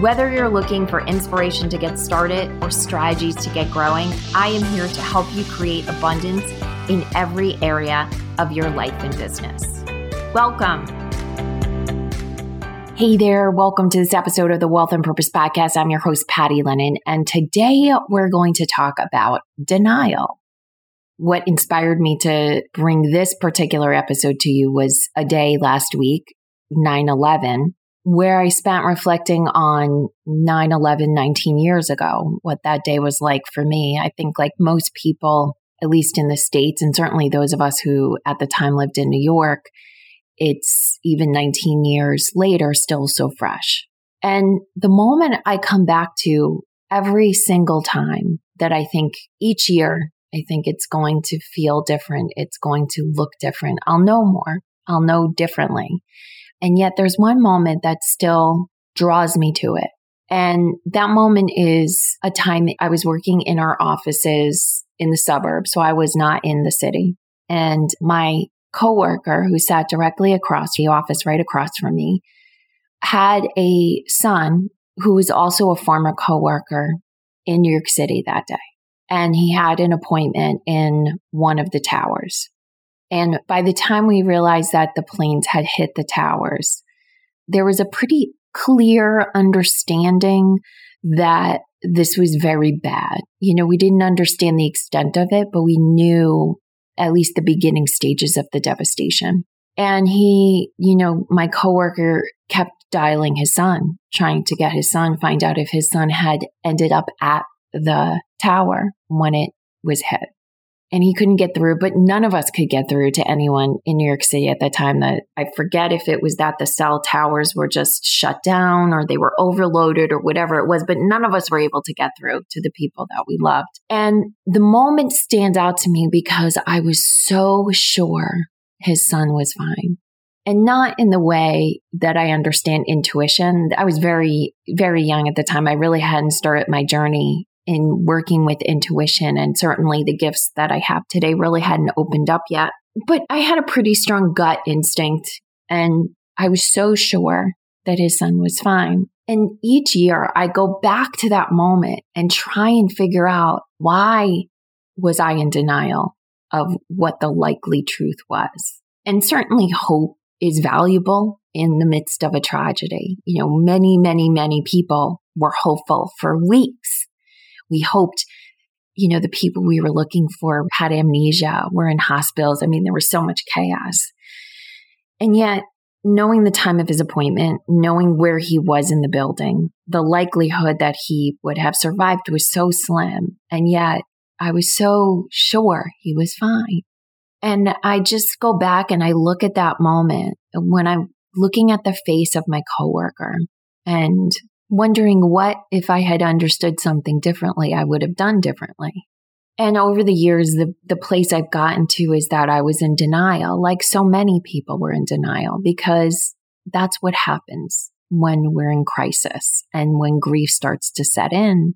Whether you're looking for inspiration to get started or strategies to get growing, I am here to help you create abundance in every area of your life and business. Welcome. Hey there, welcome to this episode of the Wealth and Purpose Podcast. I'm your host, Patty Lennon, and today we're going to talk about denial. What inspired me to bring this particular episode to you was a day last week, 9 11, where I spent reflecting on 9 11 19 years ago, what that day was like for me. I think, like most people, at least in the States, and certainly those of us who at the time lived in New York, it's even 19 years later still so fresh. And the moment I come back to every single time that I think each year, I think it's going to feel different. It's going to look different. I'll know more. I'll know differently. And yet there's one moment that still draws me to it. And that moment is a time I was working in our offices in the suburbs. So I was not in the city. And my coworker who sat directly across the office right across from me had a son who was also a former coworker in New York City that day. And he had an appointment in one of the towers. And by the time we realized that the planes had hit the towers, there was a pretty clear understanding that this was very bad. You know, we didn't understand the extent of it, but we knew at least the beginning stages of the devastation. And he, you know, my coworker kept dialing his son, trying to get his son, find out if his son had ended up at the tower when it was hit and he couldn't get through, but none of us could get through to anyone in New York City at that time. That I forget if it was that the cell towers were just shut down or they were overloaded or whatever it was, but none of us were able to get through to the people that we loved. And the moment stands out to me because I was so sure his son was fine. And not in the way that I understand intuition. I was very, very young at the time. I really hadn't started my journey in working with intuition and certainly the gifts that I have today really hadn't opened up yet. But I had a pretty strong gut instinct and I was so sure that his son was fine. And each year I go back to that moment and try and figure out why was I in denial of what the likely truth was. And certainly hope is valuable in the midst of a tragedy. You know, many, many, many people were hopeful for weeks we hoped, you know, the people we were looking for had amnesia, were in hospitals. I mean, there was so much chaos. And yet, knowing the time of his appointment, knowing where he was in the building, the likelihood that he would have survived was so slim. And yet, I was so sure he was fine. And I just go back and I look at that moment when I'm looking at the face of my coworker and wondering what, if I had understood something differently, I would have done differently. And over the years, the, the place I've gotten to is that I was in denial, like so many people were in denial, because that's what happens when we're in crisis and when grief starts to set in.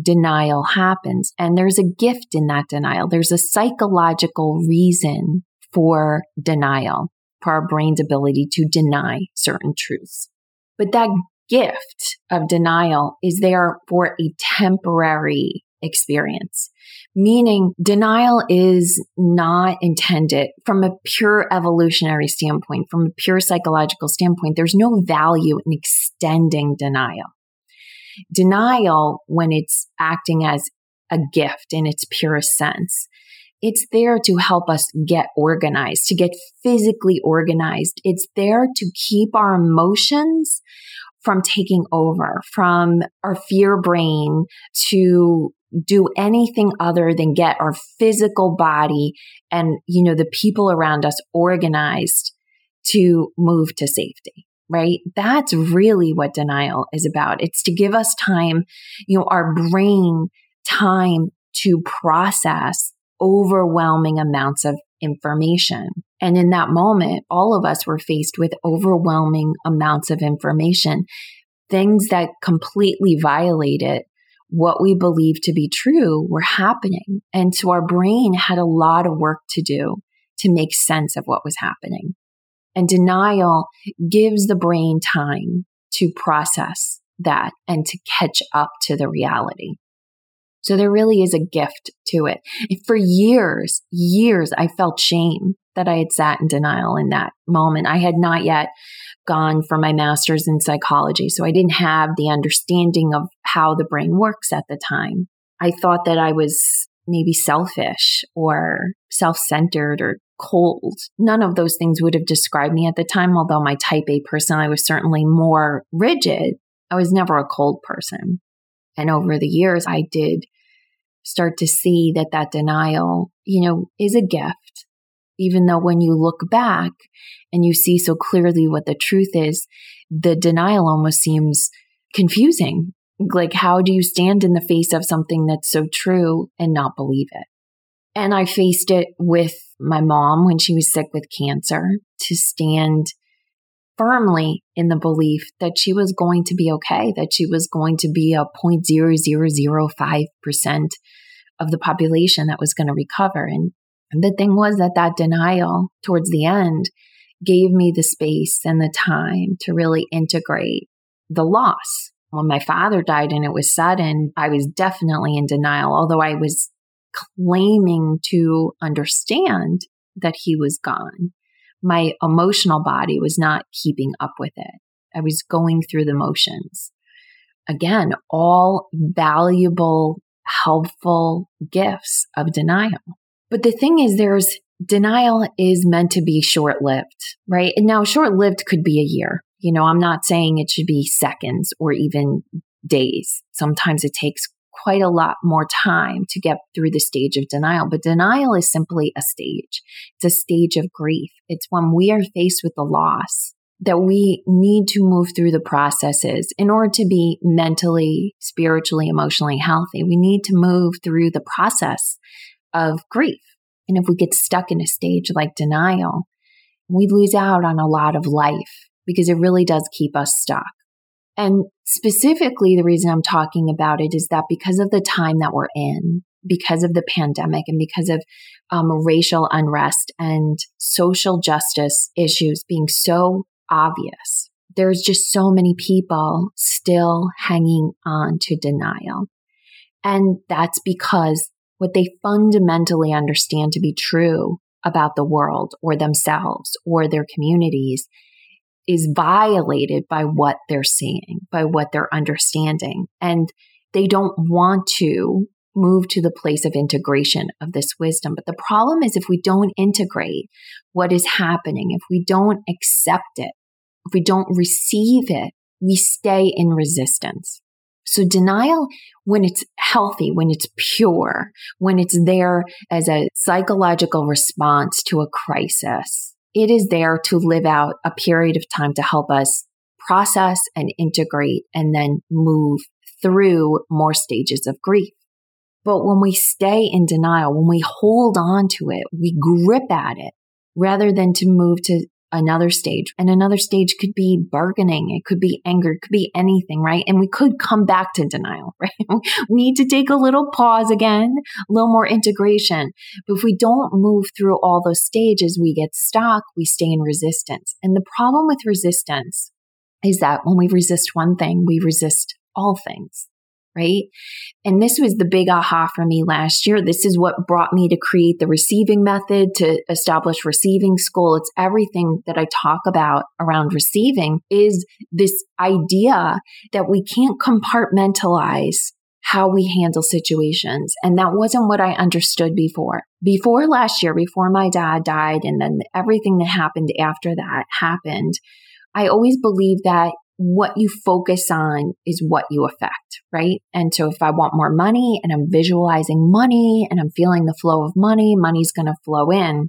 Denial happens. And there's a gift in that denial. There's a psychological reason for denial, for our brain's ability to deny certain truths. But that gift of denial is there for a temporary experience, meaning denial is not intended from a pure evolutionary standpoint, from a pure psychological standpoint. There's no value in extending denial. Denial, when it's acting as a gift in its purest sense, it's there to help us get organized, to get physically organized. It's there to keep our emotions from taking over, from our fear brain to do anything other than get our physical body and, you know, the people around us organized to move to safety, right? That's really what denial is about. It's to give us time, you know, our brain time to process overwhelming amounts of information. And in that moment, all of us were faced with overwhelming amounts of information, things that completely violated what we believed to be true were happening. And so our brain had a lot of work to do to make sense of what was happening. And denial gives the brain time to process that and to catch up to the reality. So there really is a gift to it. For years, years, I felt shame that I had sat in denial in that moment. I had not yet gone for my master's in psychology, so I didn't have the understanding of how the brain works at the time. I thought that I was maybe selfish or self centered or cold. None of those things would have described me at the time, although my type A person, I was certainly more rigid. I was never a cold person. And over the years, I did start to see that that denial, you know, is a gift. Even though when you look back and you see so clearly what the truth is, the denial almost seems confusing. Like, how do you stand in the face of something that's so true and not believe it? And I faced it with my mom when she was sick with cancer to stand firmly in the belief that she was going to be okay, that she was going to be a 0.0005% of the population that was going to recover. And the thing was that that denial towards the end gave me the space and the time to really integrate the loss. When my father died and it was sudden, I was definitely in denial, although I was claiming to understand that he was gone my emotional body was not keeping up with it. I was going through the motions. Again, all valuable, helpful gifts of denial. But the thing is, there's denial is meant to be short lived, right? And now short lived could be a year. You know, I'm not saying it should be seconds or even days. Sometimes it takes quite a lot more time to get through the stage of denial. But denial is simply a stage. It's a stage of grief. It's when we are faced with the loss that we need to move through the processes in order to be mentally, spiritually, emotionally healthy. We need to move through the process of grief. And if we get stuck in a stage like denial, we lose out on a lot of life because it really does keep us stuck. And specifically, the reason I'm talking about it is that because of the time that we're in, because of the pandemic and because of um, racial unrest and social justice issues being so obvious, there's just so many people still hanging on to denial. And that's because what they fundamentally understand to be true about the world or themselves or their communities is violated by what they're seeing, by what they're understanding. And they don't want to move to the place of integration of this wisdom. But the problem is if we don't integrate what is happening, if we don't accept it, if we don't receive it, we stay in resistance. So denial, when it's healthy, when it's pure, when it's there as a psychological response to a crisis, it is there to live out a period of time to help us process and integrate and then move through more stages of grief. But when we stay in denial, when we hold on to it, we grip at it rather than to move to another stage. And another stage could be bargaining. It could be anger. It could be anything, right? And we could come back to denial, right? we need to take a little pause again, a little more integration. But if we don't move through all those stages, we get stuck. We stay in resistance. And the problem with resistance is that when we resist one thing, we resist all things right? And this was the big aha for me last year. This is what brought me to create the receiving method, to establish receiving school. It's everything that I talk about around receiving is this idea that we can't compartmentalize how we handle situations. And that wasn't what I understood before. Before last year, before my dad died, and then everything that happened after that happened, I always believed that what you focus on is what you affect, right? And so if I want more money and I'm visualizing money and I'm feeling the flow of money, money's going to flow in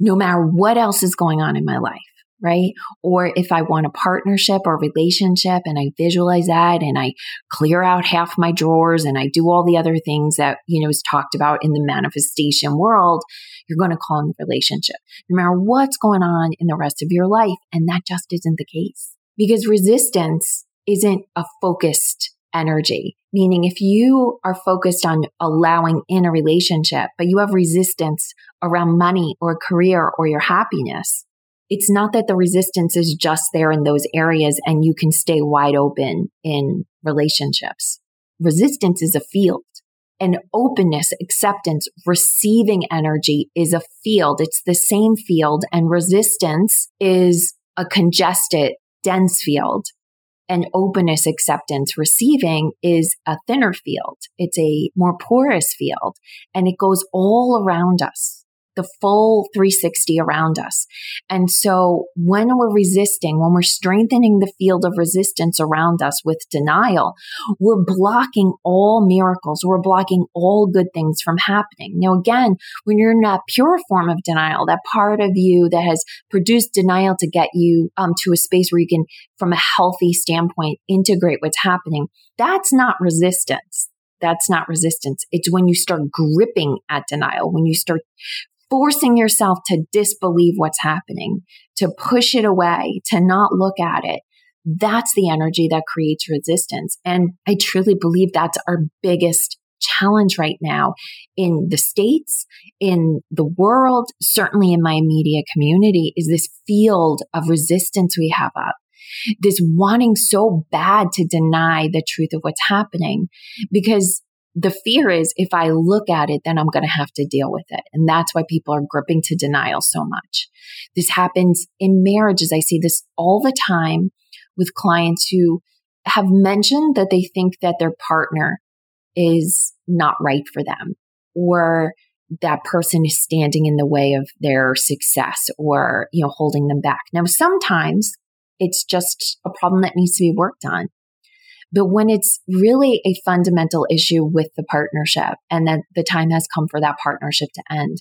no matter what else is going on in my life. right? Or if I want a partnership or relationship and I visualize that and I clear out half my drawers and I do all the other things that, you know, is talked about in the manifestation world, you're going to call in the relationship, no matter what's going on in the rest of your life. And that just isn't the case because resistance isn't a focused energy. Meaning if you are focused on allowing in a relationship, but you have resistance around money or career or your happiness, it's not that the resistance is just there in those areas and you can stay wide open in relationships. Resistance is a field and openness, acceptance, receiving energy is a field. It's the same field and resistance is a congested, dense field. And openness, acceptance, receiving is a thinner field. It's a more porous field and it goes all around us the full 360 around us. And so when we're resisting, when we're strengthening the field of resistance around us with denial, we're blocking all miracles. We're blocking all good things from happening. Now, again, when you're in that pure form of denial, that part of you that has produced denial to get you um, to a space where you can, from a healthy standpoint, integrate what's happening, that's not resistance that's not resistance. It's when you start gripping at denial, when you start forcing yourself to disbelieve what's happening, to push it away, to not look at it. That's the energy that creates resistance. And I truly believe that's our biggest challenge right now in the States, in the world, certainly in my immediate community is this field of resistance we have up. This wanting so bad to deny the truth of what's happening because the fear is if I look at it, then I'm going to have to deal with it. And that's why people are gripping to denial so much. This happens in marriages. I see this all the time with clients who have mentioned that they think that their partner is not right for them or that person is standing in the way of their success or, you know, holding them back. Now, sometimes it's just a problem that needs to be worked on. But when it's really a fundamental issue with the partnership and that the time has come for that partnership to end,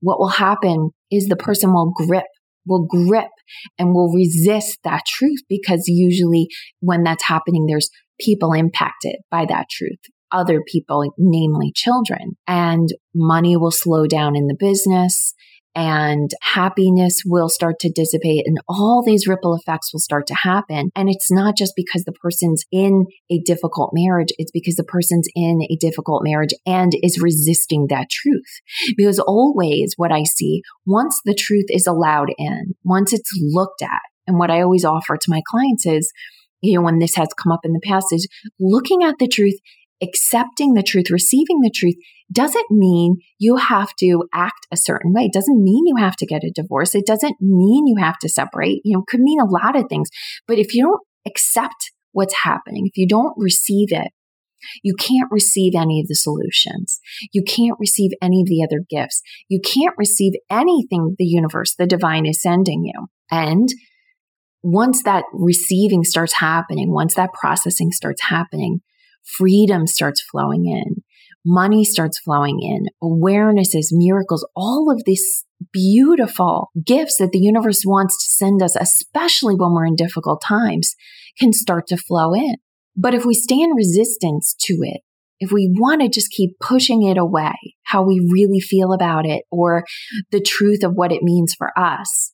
what will happen is the person will grip will grip and will resist that truth because usually when that's happening, there's people impacted by that truth other people, namely children. And money will slow down in the business and happiness will start to dissipate and all these ripple effects will start to happen. And it's not just because the person's in a difficult marriage. It's because the person's in a difficult marriage and is resisting that truth. Because always what I see, once the truth is allowed in, once it's looked at, and what I always offer to my clients is, you know, when this has come up in the past is looking at the truth accepting the truth, receiving the truth doesn't mean you have to act a certain way. It doesn't mean you have to get a divorce. It doesn't mean you have to separate. You know, could mean a lot of things. But if you don't accept what's happening, if you don't receive it, you can't receive any of the solutions. You can't receive any of the other gifts. You can't receive anything the universe, the divine is sending you. And once that receiving starts happening, once that processing starts happening, freedom starts flowing in, money starts flowing in, awarenesses, miracles, all of these beautiful gifts that the universe wants to send us, especially when we're in difficult times, can start to flow in. But if we stay in resistance to it, if we want to just keep pushing it away, how we really feel about it or the truth of what it means for us,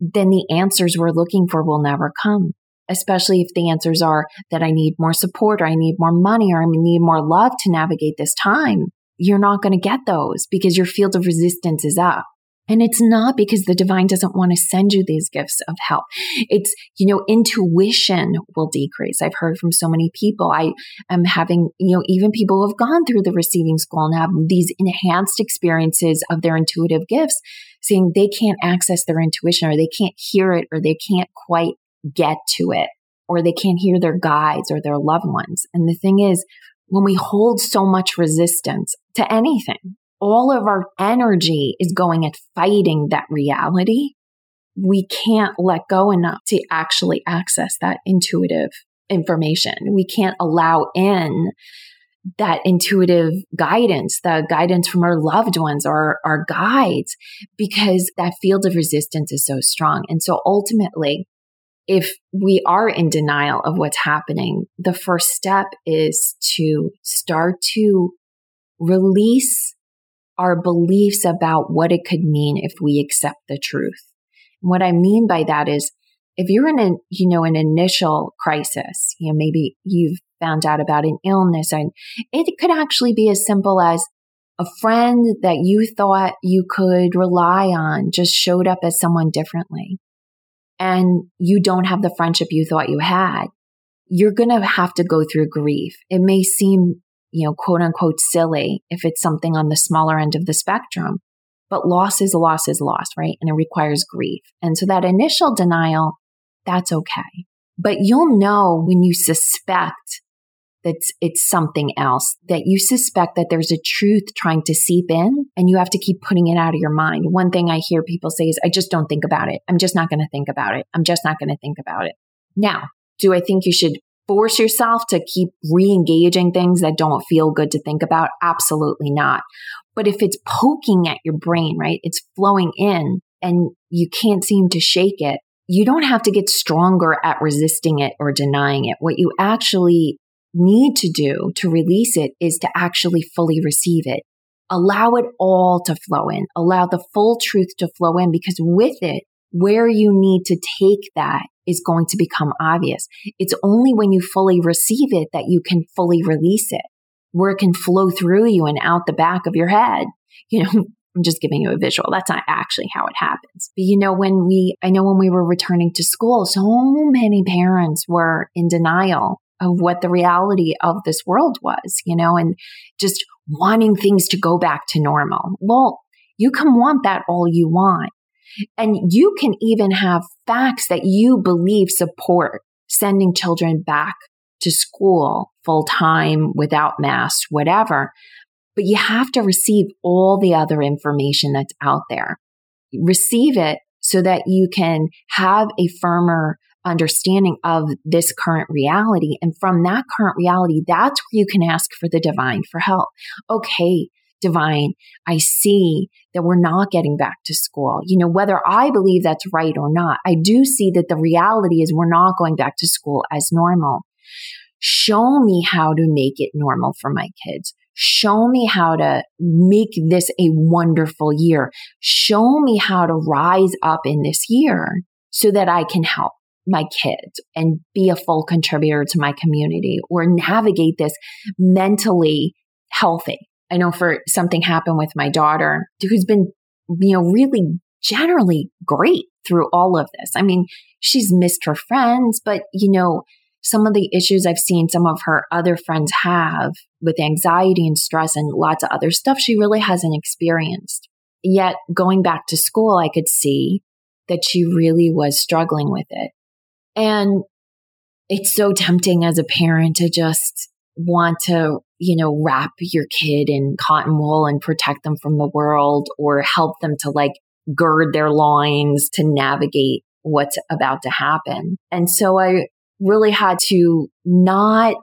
then the answers we're looking for will never come especially if the answers are that I need more support or I need more money or I need more love to navigate this time, you're not going to get those because your field of resistance is up. And it's not because the divine doesn't want to send you these gifts of help. It's, you know, intuition will decrease. I've heard from so many people. I am having, you know, even people who have gone through the receiving school and have these enhanced experiences of their intuitive gifts saying they can't access their intuition or they can't hear it or they can't quite get to it or they can't hear their guides or their loved ones. And the thing is, when we hold so much resistance to anything, all of our energy is going at fighting that reality. We can't let go enough to actually access that intuitive information. We can't allow in that intuitive guidance, the guidance from our loved ones or our guides, because that field of resistance is so strong. And so ultimately, if we are in denial of what's happening, the first step is to start to release our beliefs about what it could mean if we accept the truth. And what I mean by that is if you're in a, you know, an initial crisis, you know, maybe you've found out about an illness and it could actually be as simple as a friend that you thought you could rely on just showed up as someone differently and you don't have the friendship you thought you had. You're going to have to go through grief. It may seem, you know, quote unquote silly if it's something on the smaller end of the spectrum, but loss is loss is loss, right? And it requires grief. And so that initial denial, that's okay. But you'll know when you suspect that it's something else, that you suspect that there's a truth trying to seep in and you have to keep putting it out of your mind. One thing I hear people say is, I just don't think about it. I'm just not going to think about it. I'm just not going to think about it. Now, do I think you should force yourself to keep re-engaging things that don't feel good to think about? Absolutely not. But if it's poking at your brain, right? It's flowing in and you can't seem to shake it. You don't have to get stronger at resisting it or denying it. What you actually need to do to release it is to actually fully receive it. Allow it all to flow in. Allow the full truth to flow in because with it, where you need to take that is going to become obvious. It's only when you fully receive it that you can fully release it, where it can flow through you and out the back of your head. You know, I'm just giving you a visual. That's not actually how it happens. But you know, when we, I know when we were returning to school, so many parents were in denial of what the reality of this world was, you know, and just wanting things to go back to normal. Well, you can want that all you want. And you can even have facts that you believe support sending children back to school full time without masks, whatever. But you have to receive all the other information that's out there. Receive it so that you can have a firmer understanding of this current reality. And from that current reality, that's where you can ask for the divine for help. Okay, divine, I see that we're not getting back to school. You know, whether I believe that's right or not, I do see that the reality is we're not going back to school as normal. Show me how to make it normal for my kids. Show me how to make this a wonderful year. Show me how to rise up in this year so that I can help my kids and be a full contributor to my community or navigate this mentally healthy. I know for something happened with my daughter who's been, you know, really generally great through all of this. I mean, she's missed her friends, but you know, some of the issues I've seen some of her other friends have with anxiety and stress and lots of other stuff she really hasn't experienced. Yet going back to school, I could see that she really was struggling with it. And it's so tempting as a parent to just want to, you know, wrap your kid in cotton wool and protect them from the world or help them to like gird their loins to navigate what's about to happen. And so I really had to not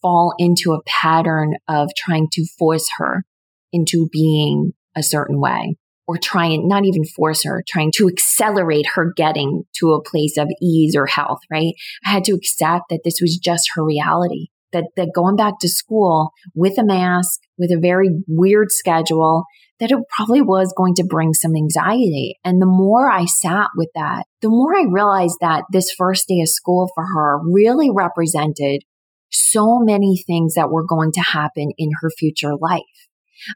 fall into a pattern of trying to force her into being a certain way or try and not even force her, trying to accelerate her getting to a place of ease or health, right? I had to accept that this was just her reality. That, that going back to school with a mask, with a very weird schedule, that it probably was going to bring some anxiety. And the more I sat with that, the more I realized that this first day of school for her really represented so many things that were going to happen in her future life.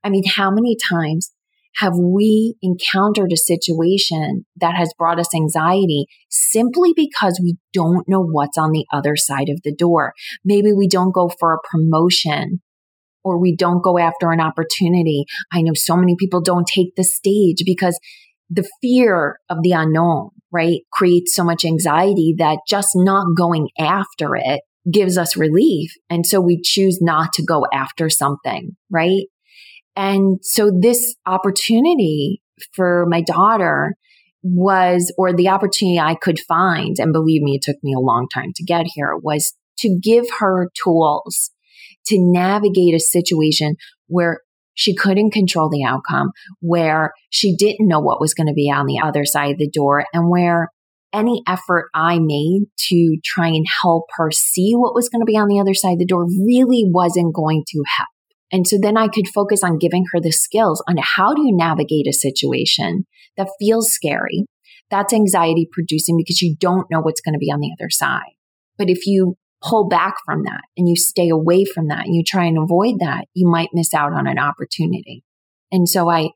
I mean, how many times have we encountered a situation that has brought us anxiety simply because we don't know what's on the other side of the door? Maybe we don't go for a promotion or we don't go after an opportunity. I know so many people don't take the stage because the fear of the unknown, right, creates so much anxiety that just not going after it gives us relief. And so we choose not to go after something, right? And so this opportunity for my daughter was, or the opportunity I could find, and believe me, it took me a long time to get here, was to give her tools to navigate a situation where she couldn't control the outcome, where she didn't know what was going to be on the other side of the door, and where any effort I made to try and help her see what was going to be on the other side of the door really wasn't going to help. And so then I could focus on giving her the skills on how do you navigate a situation that feels scary. That's anxiety producing because you don't know what's going to be on the other side. But if you pull back from that and you stay away from that and you try and avoid that, you might miss out on an opportunity. And so I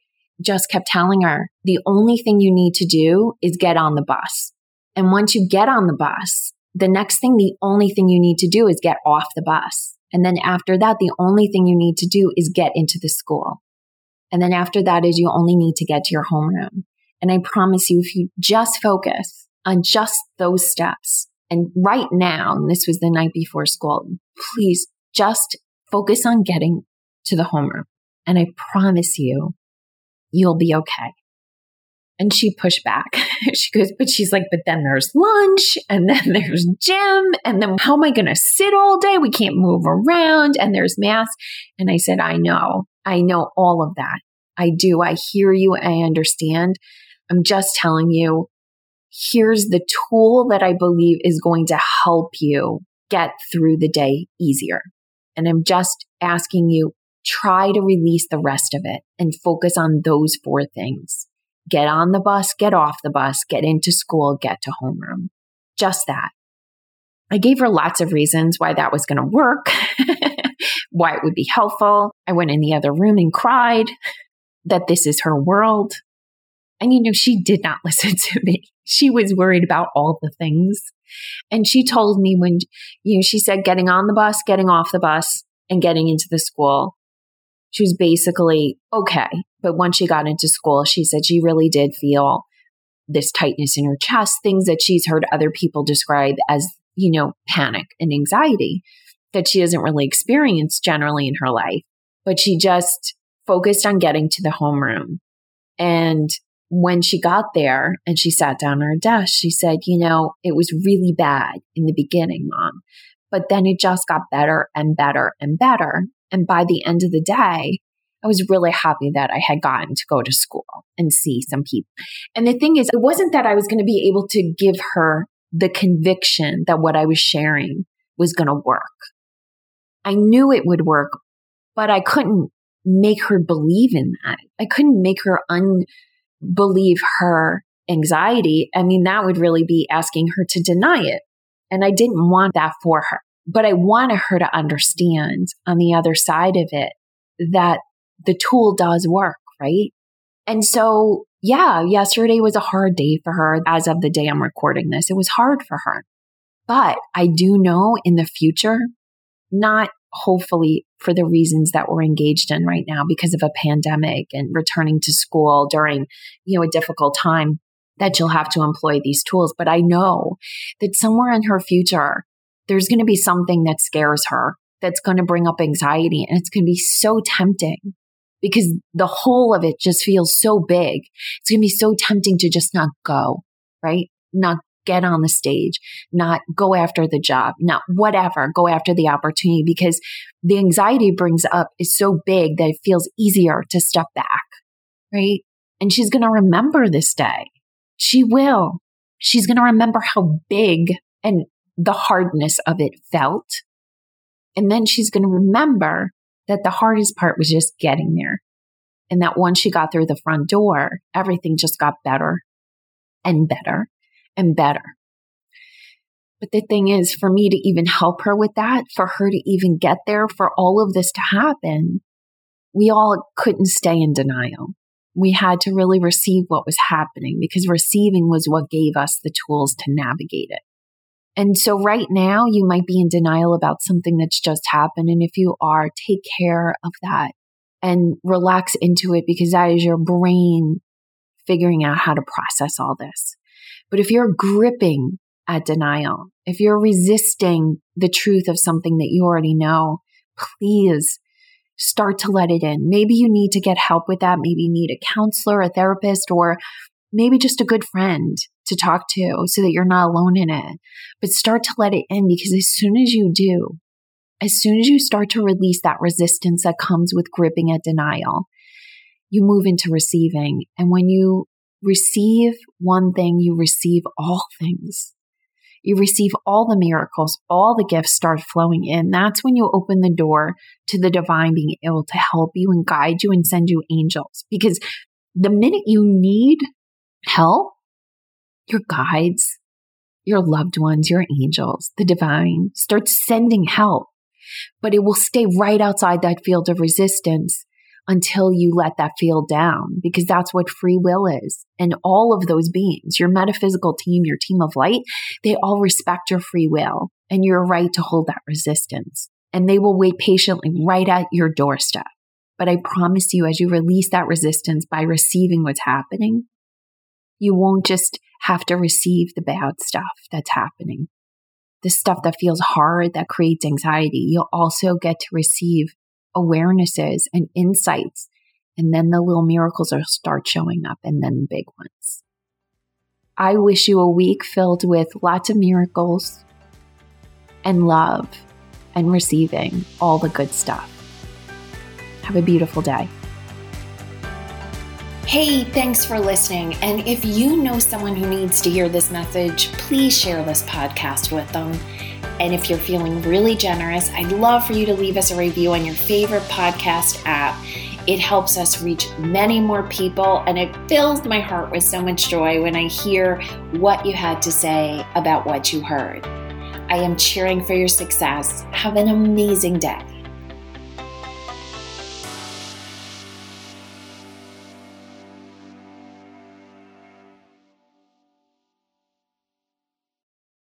just kept telling her the only thing you need to do is get on the bus. And once you get on the bus, the next thing, the only thing you need to do is get off the bus. And then after that, the only thing you need to do is get into the school. And then after that is you only need to get to your homeroom. And I promise you, if you just focus on just those steps, and right now, and this was the night before school, please just focus on getting to the homeroom. And I promise you, you'll be okay. And she pushed back. she goes, but she's like, but then there's lunch and then there's gym. And then how am I going to sit all day? We can't move around and there's math. And I said, I know, I know all of that. I do. I hear you. I understand. I'm just telling you, here's the tool that I believe is going to help you get through the day easier. And I'm just asking you, try to release the rest of it and focus on those four things get on the bus, get off the bus, get into school, get to homeroom. Just that. I gave her lots of reasons why that was going to work, why it would be helpful. I went in the other room and cried that this is her world. And you know, she did not listen to me. She was worried about all the things. And she told me when, you know, she said getting on the bus, getting off the bus, and getting into the school, she was basically okay. But once she got into school, she said she really did feel this tightness in her chest, things that she's heard other people describe as, you know, panic and anxiety that she doesn't really experience generally in her life. But she just focused on getting to the homeroom. And when she got there and she sat down at her desk, she said, You know, it was really bad in the beginning, mom, but then it just got better and better and better. And by the end of the day, I was really happy that I had gotten to go to school and see some people. And the thing is, it wasn't that I was going to be able to give her the conviction that what I was sharing was going to work. I knew it would work, but I couldn't make her believe in that. I couldn't make her unbelieve her anxiety. I mean, that would really be asking her to deny it. And I didn't want that for her. But I wanted her to understand on the other side of it that the tool does work, right? And so, yeah, yesterday was a hard day for her as of the day I'm recording this. It was hard for her. But I do know in the future, not hopefully for the reasons that we're engaged in right now because of a pandemic and returning to school during, you know, a difficult time that she'll have to employ these tools. But I know that somewhere in her future, there's going to be something that scares her that's going to bring up anxiety and it's going to be so tempting because the whole of it just feels so big. It's going to be so tempting to just not go, right? Not get on the stage, not go after the job, not whatever, go after the opportunity because the anxiety brings up is so big that it feels easier to step back, right? And she's going to remember this day. She will. She's going to remember how big and the hardness of it felt. And then she's going to remember that the hardest part was just getting there. And that once she got through the front door, everything just got better and better and better. But the thing is, for me to even help her with that, for her to even get there, for all of this to happen, we all couldn't stay in denial. We had to really receive what was happening because receiving was what gave us the tools to navigate it. And so right now you might be in denial about something that's just happened. And if you are, take care of that and relax into it because that is your brain figuring out how to process all this. But if you're gripping at denial, if you're resisting the truth of something that you already know, please start to let it in. Maybe you need to get help with that. Maybe you need a counselor, a therapist, or maybe just a good friend to talk to so that you're not alone in it. But start to let it in because as soon as you do, as soon as you start to release that resistance that comes with gripping at denial, you move into receiving. And when you receive one thing, you receive all things. You receive all the miracles, all the gifts start flowing in. That's when you open the door to the divine being able to help you and guide you and send you angels. Because the minute you need help, your guides, your loved ones, your angels, the divine start sending help, but it will stay right outside that field of resistance until you let that field down because that's what free will is. And all of those beings, your metaphysical team, your team of light, they all respect your free will and your right to hold that resistance. And they will wait patiently right at your doorstep. But I promise you, as you release that resistance by receiving what's happening, you won't just have to receive the bad stuff that's happening. The stuff that feels hard, that creates anxiety. You'll also get to receive awarenesses and insights. And then the little miracles will start showing up and then the big ones. I wish you a week filled with lots of miracles and love and receiving all the good stuff. Have a beautiful day. Hey, thanks for listening. And if you know someone who needs to hear this message, please share this podcast with them. And if you're feeling really generous, I'd love for you to leave us a review on your favorite podcast app. It helps us reach many more people, and it fills my heart with so much joy when I hear what you had to say about what you heard. I am cheering for your success. Have an amazing day.